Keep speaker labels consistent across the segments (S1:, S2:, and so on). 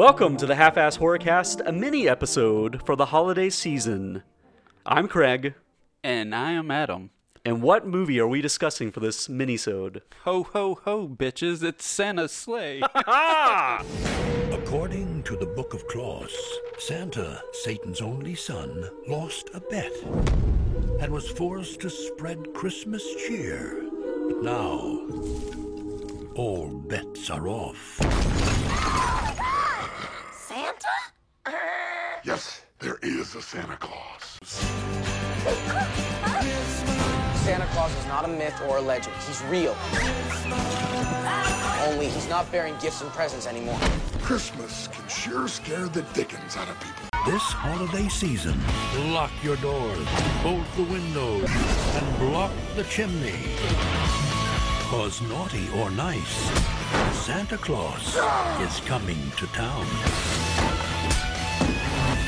S1: Welcome to the Half Ass Horrorcast, a mini episode for the holiday season. I'm Craig,
S2: And I am Adam.
S1: and what movie are we discussing for this mini-sode?
S2: Ho ho ho, bitches! It's Santa's Slay.
S3: According to the Book of Claus, Santa, Satan's only son, lost a bet and was forced to spread Christmas cheer. Now, all bets are off.
S4: Santa? Uh.
S5: Yes, there is a Santa Claus.
S6: Santa Claus is not a myth or a legend. He's real. Only he's not bearing gifts and presents anymore.
S5: Christmas can sure scare the dickens out of people.
S3: This holiday season, lock your doors, bolt the windows, and block the chimney. Cause naughty or nice, Santa Claus is coming to town.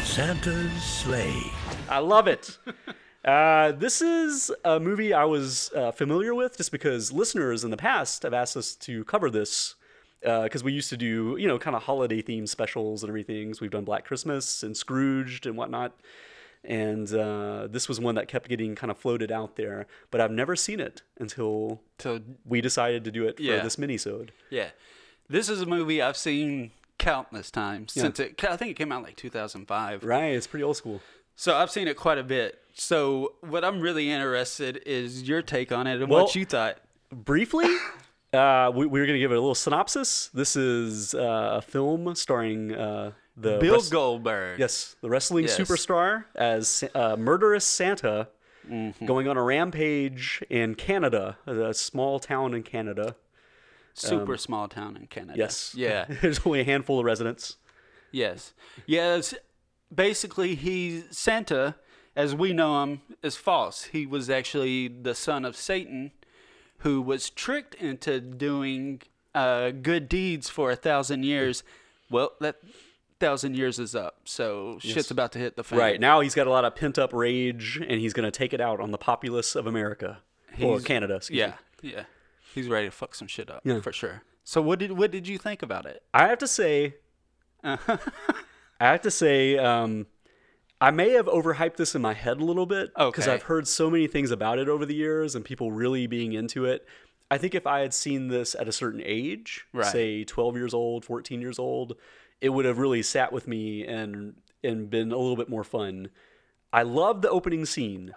S3: Santa's Slay.
S1: I love it. Uh, this is a movie I was uh, familiar with just because listeners in the past have asked us to cover this because we used to do, you know, kind of holiday themed specials and everything. So we've done Black Christmas and Scrooged and whatnot. And uh, this was one that kept getting kind of floated out there, but I've never seen it until
S2: so
S1: we decided to do it for
S2: Yeah.
S1: this mini-sode.
S2: yeah, this is a movie I've seen countless times since it. I think it came out like 2005.
S1: Right, it's pretty old school.
S2: So I've seen it quite a bit. So what I'm really interested is your take on it and
S1: Well-
S2: what you thought.
S1: briefly, uh, we, we were going to give it a little synopsis. This is uh, a film starring uh, the
S2: Bill Goldberg.
S1: yes, the wrestling
S2: Yes.
S1: superstar as uh, murderous Santa
S2: Mm-hmm.
S1: going on a rampage in Canada, a small town in Canada.
S2: Super small town in Canada.
S1: um, Yes,
S2: Yeah.
S1: There's only a handful of residents.
S2: Yes. Yes. Basically, he Santa, as we know him, is false. He was actually the son of Satan, who was tricked into doing uh, good deeds for a thousand years. Well, that thousand years is up, so shit's about to hit the fan.
S1: Right now, he's got a lot of pent up rage, and he's going to take it out on the populace of America or Canada. excuse
S2: Yeah.
S1: me.
S2: Yeah. He's ready to fuck some shit up
S1: Yeah.
S2: for sure. So what did what did you think about it?
S1: I have to say, I have to say, um, I may have overhyped this in my head a little bit because
S2: Okay.
S1: I've heard so many things about it over the years and people really being into it. I think if I had seen this at a certain age,
S2: Right.
S1: say 12 years old, 14 years old, it would have really sat with me and and been a little bit more fun. I love the opening scene.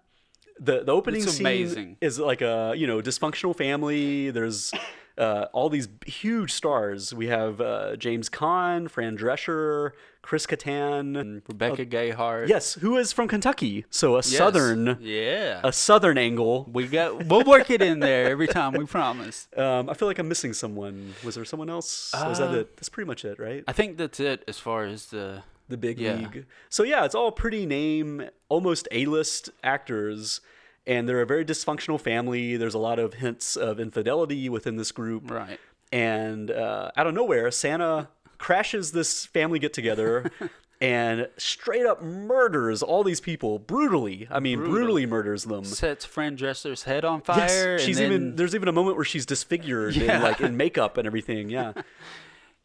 S1: The the opening
S2: It's
S1: scene
S2: amazing.
S1: is like a you know dysfunctional family. There's uh, all these huge stars. We have uh, James Caan, Fran Drescher, Chris Kattan, and
S2: Rebecca Gayheart.
S1: yes, who is from Kentucky, so a
S2: Yes.
S1: southern
S2: Yeah.
S1: a southern angle.
S2: we got we'll work it in there every time, we promise.
S1: Um, I feel like I'm missing someone. Was there someone else? Or was that
S2: Uh,
S1: it? That's pretty much it, right?
S2: I think that's it as far as the
S1: the big
S2: Yeah.
S1: league. So yeah, it's all pretty name, almost A-list actors, and they're a very dysfunctional family. There's a lot of hints of infidelity within this group.
S2: Right.
S1: And uh, out of nowhere, Santa crashes this family get together. And straight up murders all these people brutally. I mean,
S2: Brutal.
S1: brutally murders them.
S2: sets Fran Drescher's head on fire.
S1: Yes, she's even. There's even a moment where she's disfigured
S2: Yeah.
S1: and like in makeup and everything. Yeah,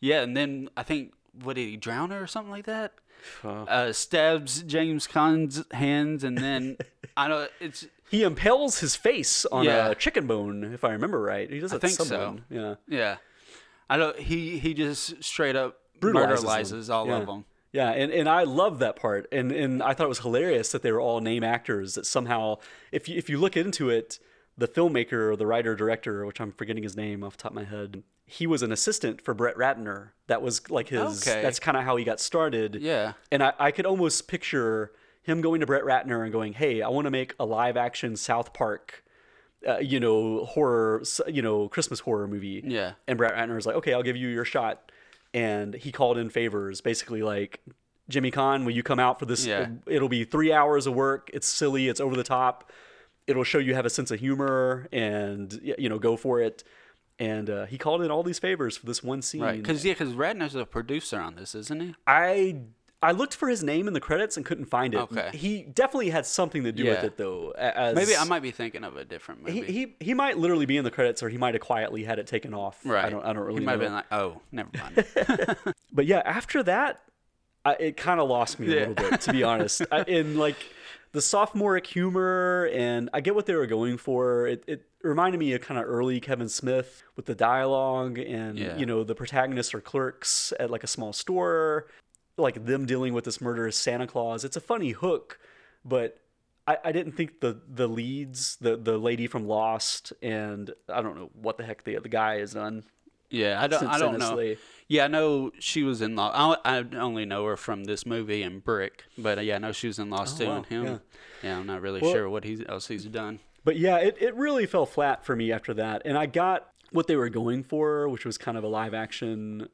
S2: yeah, and then I think what did he drown her or something like that? Uh, stabs James Caan's hands, and then I don't. It's
S1: he impales his face on
S2: Yeah.
S1: a chicken bone, if I remember right. He does
S2: I
S1: that to
S2: think so.
S1: Yeah.
S2: yeah. I don't. He he just straight up
S1: brutalizes,
S2: brutalizes
S1: them.
S2: all
S1: yeah.
S2: of them.
S1: Yeah, and, and I love that part, and and I thought it was hilarious that they were all name actors. That somehow, if you, if you look into it, the filmmaker or the writer director, which I'm forgetting his name off the top of my head, he was an assistant for Brett Ratner. That was like his.
S2: Okay.
S1: That's kind of how he got started.
S2: Yeah.
S1: and I, I could almost picture him going to Brett Ratner and going, "Hey, I want to make a live action South Park." Uh, you know, horror, you know, Christmas horror movie.
S2: Yeah.
S1: And Brett Ratner was like, okay, I'll give you your shot. And he called in favors, basically like, Jimmy Caan, will you come out for this?
S2: Yeah.
S1: It'll be three hours of work. It's silly. It's over the top. It'll show you have a sense of humor and, you know, go for it. And uh, he called in all these favors for this one scene.
S2: Right. Because yeah, because Ratner's a producer on this, isn't he?
S1: I I looked for his name in the credits and couldn't find it.
S2: Okay.
S1: He definitely had something to do with it though. As
S2: Maybe I might be thinking of a different
S1: He,
S2: movie.
S1: he he might literally be in the credits, or he might have quietly had it taken off.
S2: right.
S1: I don't I don't really
S2: He might
S1: know.
S2: have been like, oh, never mind.
S1: but yeah, after that, I, it kind of lost me a
S2: Yeah.
S1: little bit, to be honest. I, in like the sophomoric humor, and I get what they were going for. It, it reminded me of kind of early Kevin Smith with the dialogue, and
S2: Yeah.
S1: you know the protagonists are clerks at like a small store, like them dealing with this murderous Santa Claus. It's a funny hook, but. I, I didn't think the the leads, the the lady from Lost, and I don't know what the heck the the guy has done.
S2: Yeah, I don't. I don't know. Yeah, I know she was in Lost. I, I only know her from this movie and Brick, but uh, yeah, I know she was in Lost
S1: Oh,
S2: too.
S1: wow,
S2: And him,
S1: yeah.
S2: yeah. I'm not really
S1: Well-
S2: sure what he's else he's done.
S1: But yeah, it, it really fell flat for me after that. And I got what they were going for, which was kind of a live action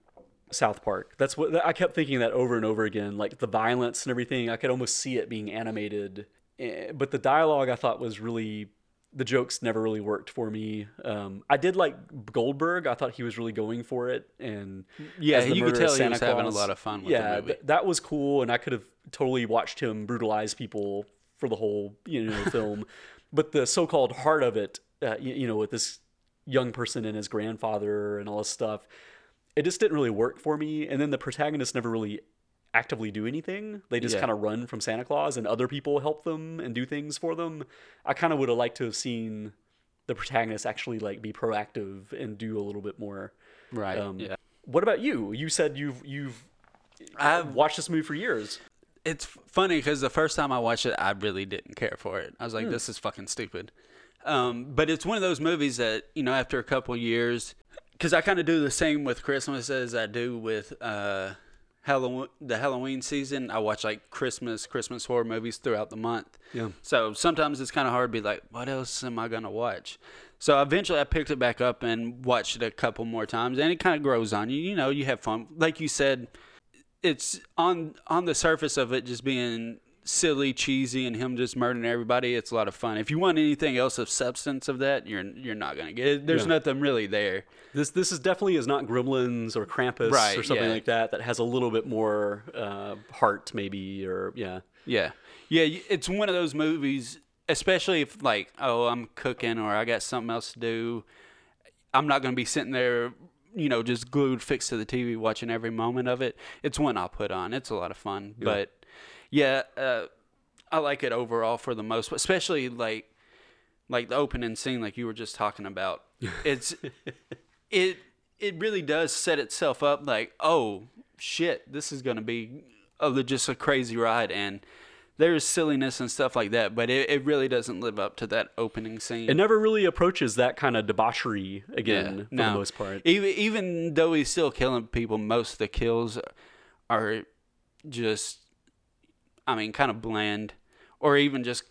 S1: South Park. That's what I kept thinking that over and over again. Like the violence and everything, I could almost see it being animated. Eh, But the dialogue I thought was really, the jokes never really worked for me. Um, I did like Goldberg. I thought he was really going for it. And
S2: Yeah, you could tell he was
S1: Santa
S2: having a lot of fun with the
S1: yeah,
S2: movie.
S1: th- that was cool, and I could have totally watched him brutalize people for the whole you know film. But the so-called heart of it, uh, you, you know, with this young person and his grandfather and all this stuff, it just didn't really work for me. And then the protagonist never really actively do anything. They just
S2: Yeah.
S1: kind of run from Santa Claus, and other people help them and do things for them. I kind of would have liked to have seen the protagonist actually like be proactive and do a little bit more.
S2: Right.
S1: Um,
S2: yeah.
S1: What about you? You said you've you've
S2: I've
S1: watched this movie for years.
S2: it's funny because the first time I watched it, I really didn't care for it. I was
S1: Hmm.
S2: like, "This is fucking stupid." Um, but it's one of those movies that you know, after a couple years, because I kind of do the same with Christmas as I do with uh, Halloween. The Halloween season, I watch like Christmas, Christmas horror movies throughout the month.
S1: Yeah.
S2: So sometimes it's kind of hard to be like, "What else am I gonna watch?" So eventually, I picked it back up and watched it a couple more times, and it kind of grows on you. You know, you have fun, like you said it's on on the surface of it just being silly, cheesy, and him just murdering everybody. It's a lot of fun. If you want anything else of substance of that, you're you're not gonna get it. There's
S1: Yeah.
S2: nothing really there.
S1: This this is definitely is not Gremlins or Krampus
S2: Right,
S1: or something
S2: yeah.
S1: like that that has a little bit more uh, heart maybe or yeah.
S2: Yeah, yeah. It's one of those movies, especially if like, oh, I'm cooking or I got something else to do. I'm not gonna be sitting there. You know, just glued, fixed to the TV, watching every moment of it. It's one I'll put on. It's a lot of fun, but yeah, uh, I like it overall for the most, especially like like the opening scene, like you were just talking about. It's it it really does set itself up like, oh shit, this is gonna be a, just a crazy ride, and there's silliness and stuff like that, but it, it really doesn't live up to that opening scene.
S1: It never really approaches that kind of debauchery again for
S2: no.
S1: the most part.
S2: Even even though he's still killing people, most of the kills are just, I mean, kind of bland, or even just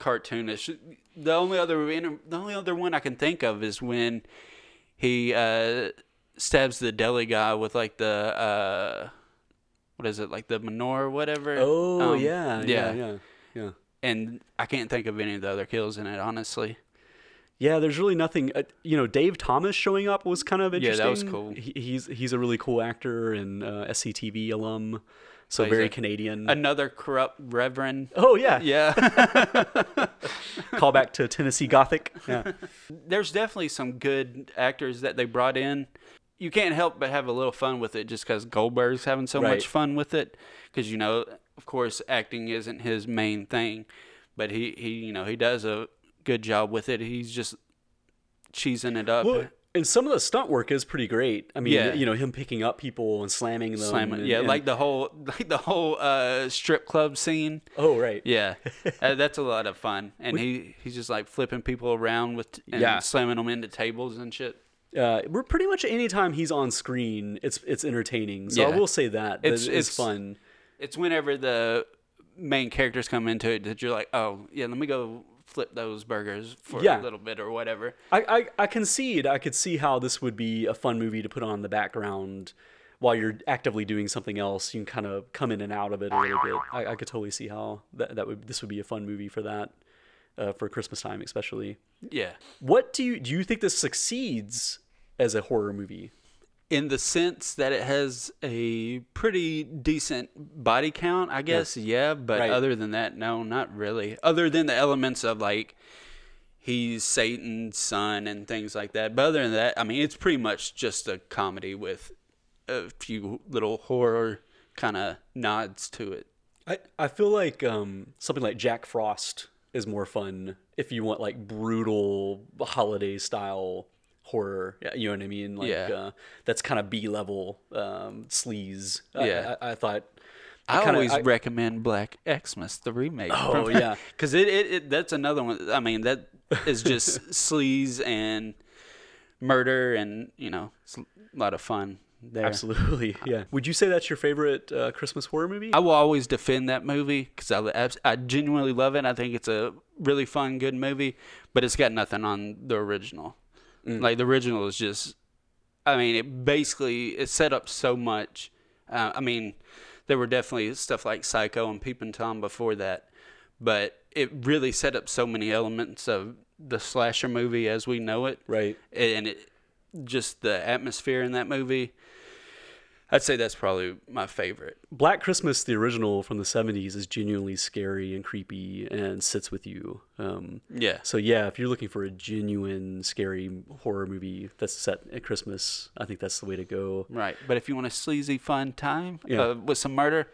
S2: cartoonish. The only other the only other one I can think of is when he uh, stabs the deli guy with like the uh, what is it like the menorah or whatever.
S1: oh
S2: Um,
S1: yeah, yeah, yeah, yeah.
S2: And I can't think of any of the other kills in it, honestly.
S1: Yeah, there's really nothing. Uh, you know, Dave Thomas showing up was kind of interesting.
S2: Yeah, that was cool.
S1: He, he's he's a really cool actor and uh, SCTV alum, so very Canadian.
S2: Another corrupt reverend.
S1: oh yeah,
S2: Yeah.
S1: Call back to Tennessee Gothic. Yeah,
S2: there's definitely some good actors that they brought in. You can't help but have a little fun with it just because Goldberg's having so
S1: Right.
S2: much fun with it. Because you know, of course, acting isn't his main thing, but he he you know he does a good job with it. He's just cheesing it up.
S1: well, and some of the stunt work is pretty great. I mean,
S2: Yeah.
S1: you know, him picking up people and slamming them.
S2: Slamming,
S1: and-
S2: yeah,
S1: and-
S2: like the whole like the whole uh, strip club scene.
S1: oh right,
S2: Yeah, uh, that's a lot of fun, and he he's just like flipping people around with and
S1: Yeah.
S2: slamming them into tables and shit.
S1: uh, we're pretty much anytime he's on screen, it's it's entertaining. So I will say that that
S2: It's-
S1: it's,
S2: it's-
S1: fun.
S2: it's whenever the main characters come into it that you're like, oh yeah, let me go flip those burgers for
S1: Yeah.
S2: a little bit or whatever.
S1: I, I I concede. I could see how this would be a fun movie to put on in the background while you're actively doing something else. You can kind of come in and out of it a little bit. I, I could totally see how that that would this would be a fun movie for that. Uh, for Christmas time, especially.
S2: Yeah,
S1: What do you do? You think this succeeds as a horror movie?
S2: In the sense that it has a pretty decent body count, I guess. Yeah, but
S1: Right.
S2: other than that, no, not really. Other than the elements of like he's Satan's son and things like that. But other than that, I mean, it's pretty much just a comedy with a few little horror kind of nods to it.
S1: I, I feel like um, something like Jack Frost is more fun if you want like brutal holiday style horror. You know what I mean? Like
S2: Yeah.
S1: uh, that's kind of B level um, sleaze.
S2: Yeah.
S1: I, I thought.
S2: I
S1: kinda-
S2: always
S1: I-
S2: recommend Black Xmas, the remake.
S1: Oh, yeah.
S2: because it, it, it that's another one. I mean, that is just sleaze and murder, and you know, it's a lot of fun there.
S1: Absolutely, yeah. Would you say that's your favorite uh, Christmas horror movie?
S2: I will always defend that movie because I, I genuinely love it. I think it's a really fun, good movie, but it's got nothing on the original. Like the original is just, I mean, it basically it set up so much. Uh, I mean, there were definitely stuff like Psycho and Peeping Tom before that, but it really set up so many elements of the slasher movie as we know it
S1: right.
S2: and it just the atmosphere in that movie. I'd say that's probably my favorite.
S1: Black Christmas, the original from the 70s, is genuinely scary and creepy and sits with you. Um,
S2: Yeah.
S1: So yeah, if you're looking for a genuine scary horror movie that's set at Christmas, I think that's the way to go.
S2: Right. But if you want a sleazy, fun time
S1: Yeah.
S2: uh, with some murder,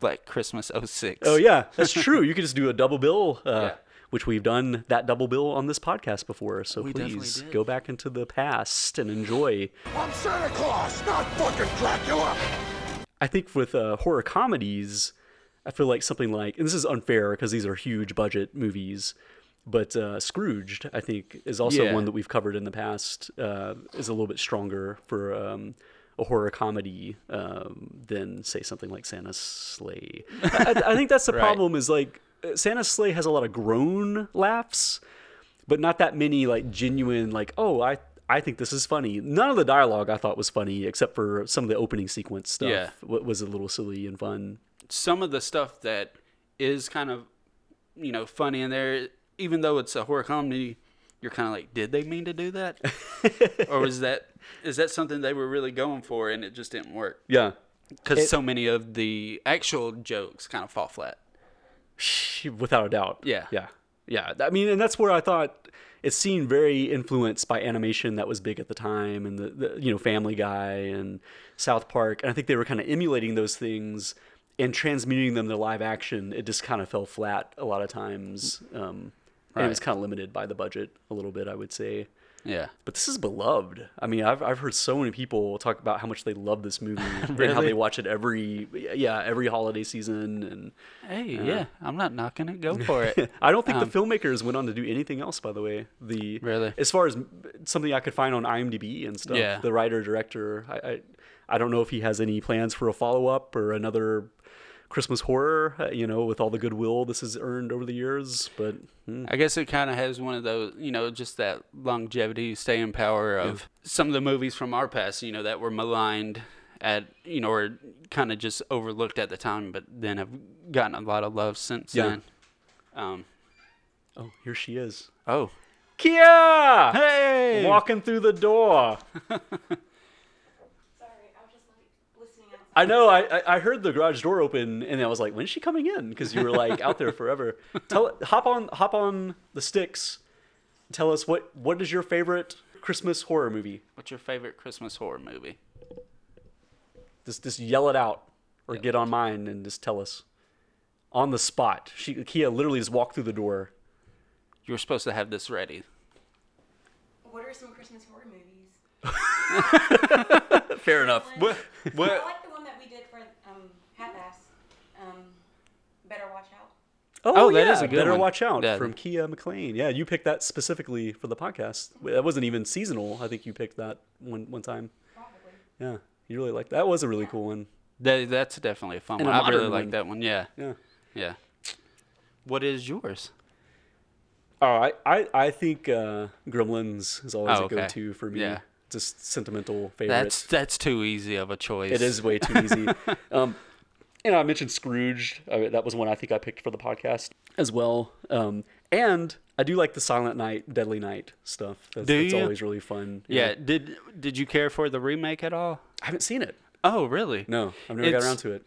S2: Black Christmas 06.
S1: Oh yeah, that's true. You could just do a double bill, uh,
S2: Yeah.
S1: Which we've done that double bill on this podcast before. So
S2: We
S1: please go back into the past and enjoy.
S5: I'm Santa Claus, not fucking Dracula.
S1: I think with uh, horror comedies, I feel like something like, and this is unfair because these are huge budget movies, but uh, Scrooged, I think, is also
S2: Yeah.
S1: one that we've covered in the past, uh, is a little bit stronger for um, a horror comedy um, than, say, something like Santa's Slay. I, I- I think that's the
S2: Right.
S1: problem is like Santa's Slay has a lot of groan laughs, but not that many like genuine, like, oh, I. I think this is funny. None of the dialogue I thought was funny, except for some of the opening sequence stuff
S2: Yeah.
S1: was a little silly and fun.
S2: Some of the stuff that is kind of, you know, funny in there, even though it's a horror comedy, you're kind of like, did they mean to do that? or was that, is that something they were really going for and it just didn't work?
S1: Yeah.
S2: Because so many of the actual jokes kind of fall flat.
S1: Without a doubt.
S2: Yeah.
S1: Yeah. Yeah. I mean, and that's where I thought it seemed very influenced by animation that was big at the time and the, the you know, Family Guy and South Park. And I think they were kind of emulating those things and transmuting them to live action. It just kind of fell flat a lot of times. Um, and it was kind of limited by the budget a little bit, I would say.
S2: Yeah.
S1: But this is beloved. I mean, I've I've heard so many people talk about how much they love this movie and how they watch it every yeah every holiday season. And
S2: Hey, yeah, I'm not knocking it. Go for it.
S1: I don't think the filmmakers went on to do anything else. By the way, the
S2: Um, Really?
S1: as far as something I could find on IMDb and stuff.
S2: Yeah.
S1: The writer director. I, I I don't know if he has any plans for a follow up or another Christmas horror. uh, You know, with all the goodwill this has earned over the years, but. hmm.
S2: I guess it kind of has one of those, you know, just that longevity, staying power of some of the movies from our past, you know, that were maligned at, you know, or kind of just overlooked at the time, but then have gotten a lot of love since
S1: Yeah.
S2: then. Um,
S1: Oh, here she is.
S2: oh,
S1: Kia!
S2: hey,
S1: Walking through the door.
S4: Sorry, I was just like listening outside.
S1: I know. I, I I heard the garage door open, and I was like, "When's she coming in?" Because you were like out there forever. Tell hop on hop on the sticks. Tell us what what is your favorite Christmas horror movie?
S2: What's your favorite Christmas horror movie?
S1: Just just yell it out, or get on mine and just tell us on the spot. She Kia literally just walked through the door.
S2: You were supposed to have this ready.
S4: What are some Christmas horror movies?
S1: Fair enough.
S2: What? What?
S4: like the one that we did for um, Half-Ass. Um, Better Watch Out.
S1: Oh,
S2: Oh, that
S1: yeah.
S2: is a good
S1: Better
S2: one.
S1: watch out
S2: Yeah.
S1: from Kia McLean. Yeah, you picked that specifically for the podcast. That wasn't even seasonal. I think you picked that one one time.
S4: Probably.
S1: Yeah, you really liked that. That was a really cool one.
S2: That, that's definitely a fun
S1: And
S2: one.
S1: a
S2: I really like that one. Yeah,
S1: Yeah.
S2: yeah. What is yours?
S1: Oh, I, I, I think uh, Gremlins is always
S2: Oh,
S1: a go-to for me.
S2: Yeah.
S1: Just sentimental favorite.
S2: That's that's too easy of a choice.
S1: it is way too easy. um, you know, I mentioned Scrooge. I mean, that was one I think I picked for the podcast as well. Um, And I do like the Silent Night, Deadly Night stuff. That's,
S2: Do
S1: that's
S2: you?
S1: always really fun.
S2: Yeah. Did Did you care for the remake at all?
S1: I haven't seen it.
S2: Oh, really?
S1: No, I've never got around to it.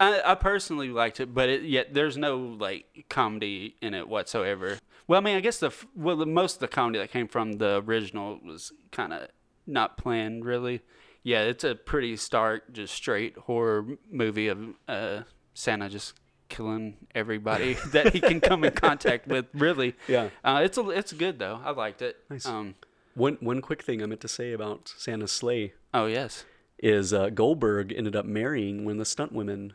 S2: I, I personally liked it, but it, yet there's no like comedy in it whatsoever. Well, I mean, I guess the well, the, most of the comedy that came from the original was kind of not planned, really. Yeah, it's a pretty stark, just straight horror movie of uh, Santa just killing everybody that he can come in contact with. Really,
S1: Yeah.
S2: Uh, it's a, it's good though. I liked it.
S1: Nice.
S2: Um,
S1: One one quick thing I meant to say about Santa's Slay
S2: oh yes.
S1: is uh, Goldberg ended up marrying one of the stunt women.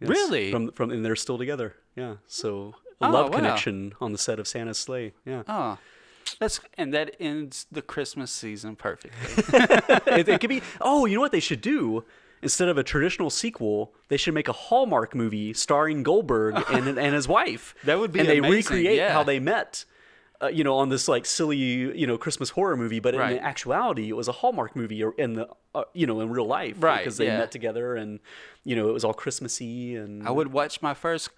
S1: Yes,
S2: Really?
S1: From from and they're still together. Yeah. So a
S2: Oh,
S1: love
S2: wow.
S1: connection on the set of Santa's Slay. Yeah.
S2: Oh, that's and that ends the Christmas season perfectly.
S1: it, it could be. Oh, you know what they should do? Instead of a traditional sequel, they should make a Hallmark movie starring Goldberg and and his wife.
S2: That would be
S1: and they
S2: amazing,
S1: recreate
S2: yeah.
S1: how they met. Uh, you know, on this like silly, you know, Christmas horror movie, but
S2: Right.
S1: in actuality, it was a Hallmark movie, or in the, uh, you know, in real life,
S2: Right,
S1: Because they
S2: yeah.
S1: met together, and you know, it was all Christmassy, and
S2: I would watch my first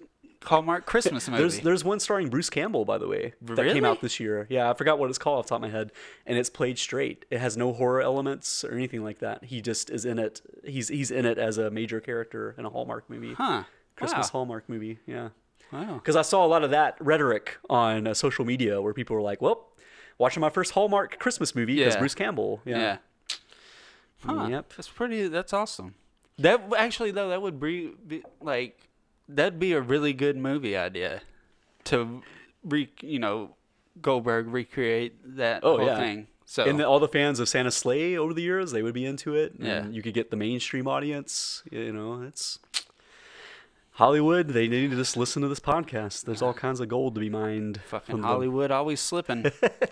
S2: Hallmark Christmas movie.
S1: There's there's one starring Bruce Campbell, by the way, that came out this year. Yeah, I forgot what it's called off the top of my head, and it's played straight. It has no horror elements or anything like that. He just is in it. He's he's in it as a major character in a Hallmark movie.
S2: huh?
S1: Christmas
S2: wow.
S1: Hallmark movie. Yeah.
S2: Wow.
S1: Because I saw a lot of that rhetoric on uh, social media where people were like, "Well, watching my first Hallmark Christmas movie because
S2: Yeah.
S1: Bruce Campbell."
S2: Yeah.
S1: Yeah.
S2: Huh.
S1: Yep.
S2: That's pretty. That's awesome. That actually though that would be, be like that'd be a really good movie idea to re you know Goldberg recreate that
S1: Oh
S2: whole
S1: yeah.
S2: thing. So
S1: and the, all the fans of Santa Slay over the years, they would be into it. And
S2: Yeah.
S1: you could get the mainstream audience. You know, it's Hollywood. They need to just listen to this podcast. There's all kinds of gold to be mined.
S2: fucking Hollywood always slipping,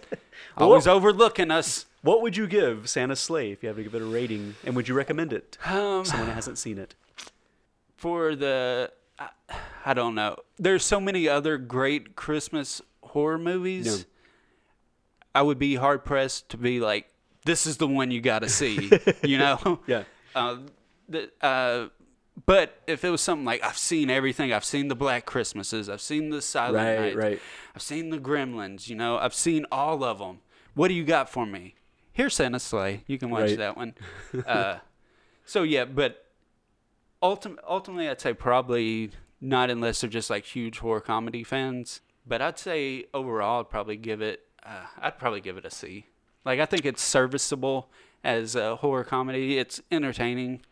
S2: always overlooking us.
S1: What would you give Santa Slay if you had to give it a rating? And would you recommend it?
S2: Um,
S1: Someone hasn't seen it.
S2: for the I, I don't know. There's so many other great Christmas horror movies.
S1: Yeah.
S2: I would be hard pressed to be like, this is the one you got to see. you know?
S1: Yeah.
S2: Uh, the, uh, but if it was something like I've seen everything, I've seen the Black Christmases, I've seen the Silent
S1: Right,
S2: Night,
S1: right.
S2: I've seen the Gremlins. You know, I've seen all of them. What do you got for me? Here's Santa Slay. You can watch
S1: Right.
S2: that one. Uh, so yeah, but ultim- ultimately, I'd say probably not unless they're just like huge horror comedy fans. But I'd say overall, I'd probably give it. Uh, I'd probably give it a C. Like I think it's serviceable as a horror comedy. It's entertaining,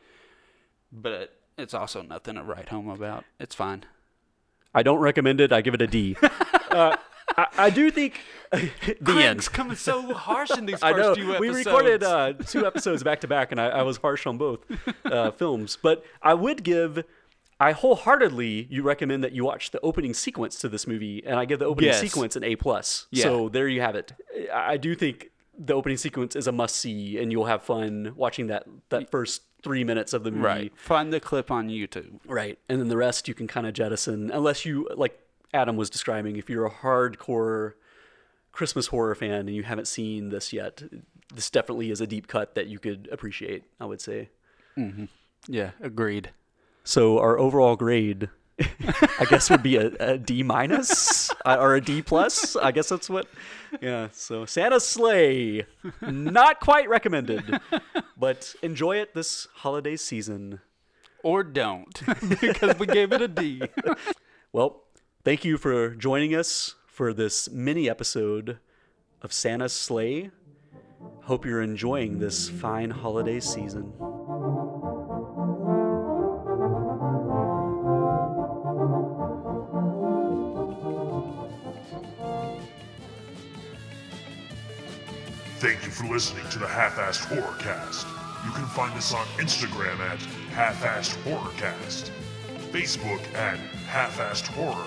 S2: but it's also nothing to write home about. It's fine.
S1: I don't recommend it. I give it a D. uh, I, I do think the end.
S2: Craig's coming so harsh in these
S1: I
S2: first
S1: know.
S2: few episodes.
S1: We recorded uh, two episodes back to back, and I, I was harsh on both uh, films. But I would give. I wholeheartedly you recommend that you watch the opening sequence to this movie, and I give the opening
S2: Yes.
S1: sequence an A plus.
S2: Yeah.
S1: So there you have it. I I do think the opening sequence is a must see, and you'll have fun watching that that first three minutes of the movie.
S2: right. Find the clip on YouTube.
S1: Right. And then the rest you can kind of jettison, unless you, like Adam was describing, if you're a hardcore Christmas horror fan and you haven't seen this yet, this definitely is a deep cut that you could appreciate, I would say.
S2: Yeah, agreed.
S1: So our overall grade, I guess, would be a, a D minus uh, or a D plus. I guess that's what. Yeah. So Santa's Slay, not quite recommended, but enjoy it this holiday season.
S2: Or don't, because we gave it a D.
S1: Well, thank you for joining us for this mini episode of Santa's Slay. Hope you're enjoying this fine holiday season.
S5: Thank you for listening to the Half-Assed Horrorcast. You can find us on Instagram at Half-Assed Horrorcast, Facebook at Half-Assed Horror,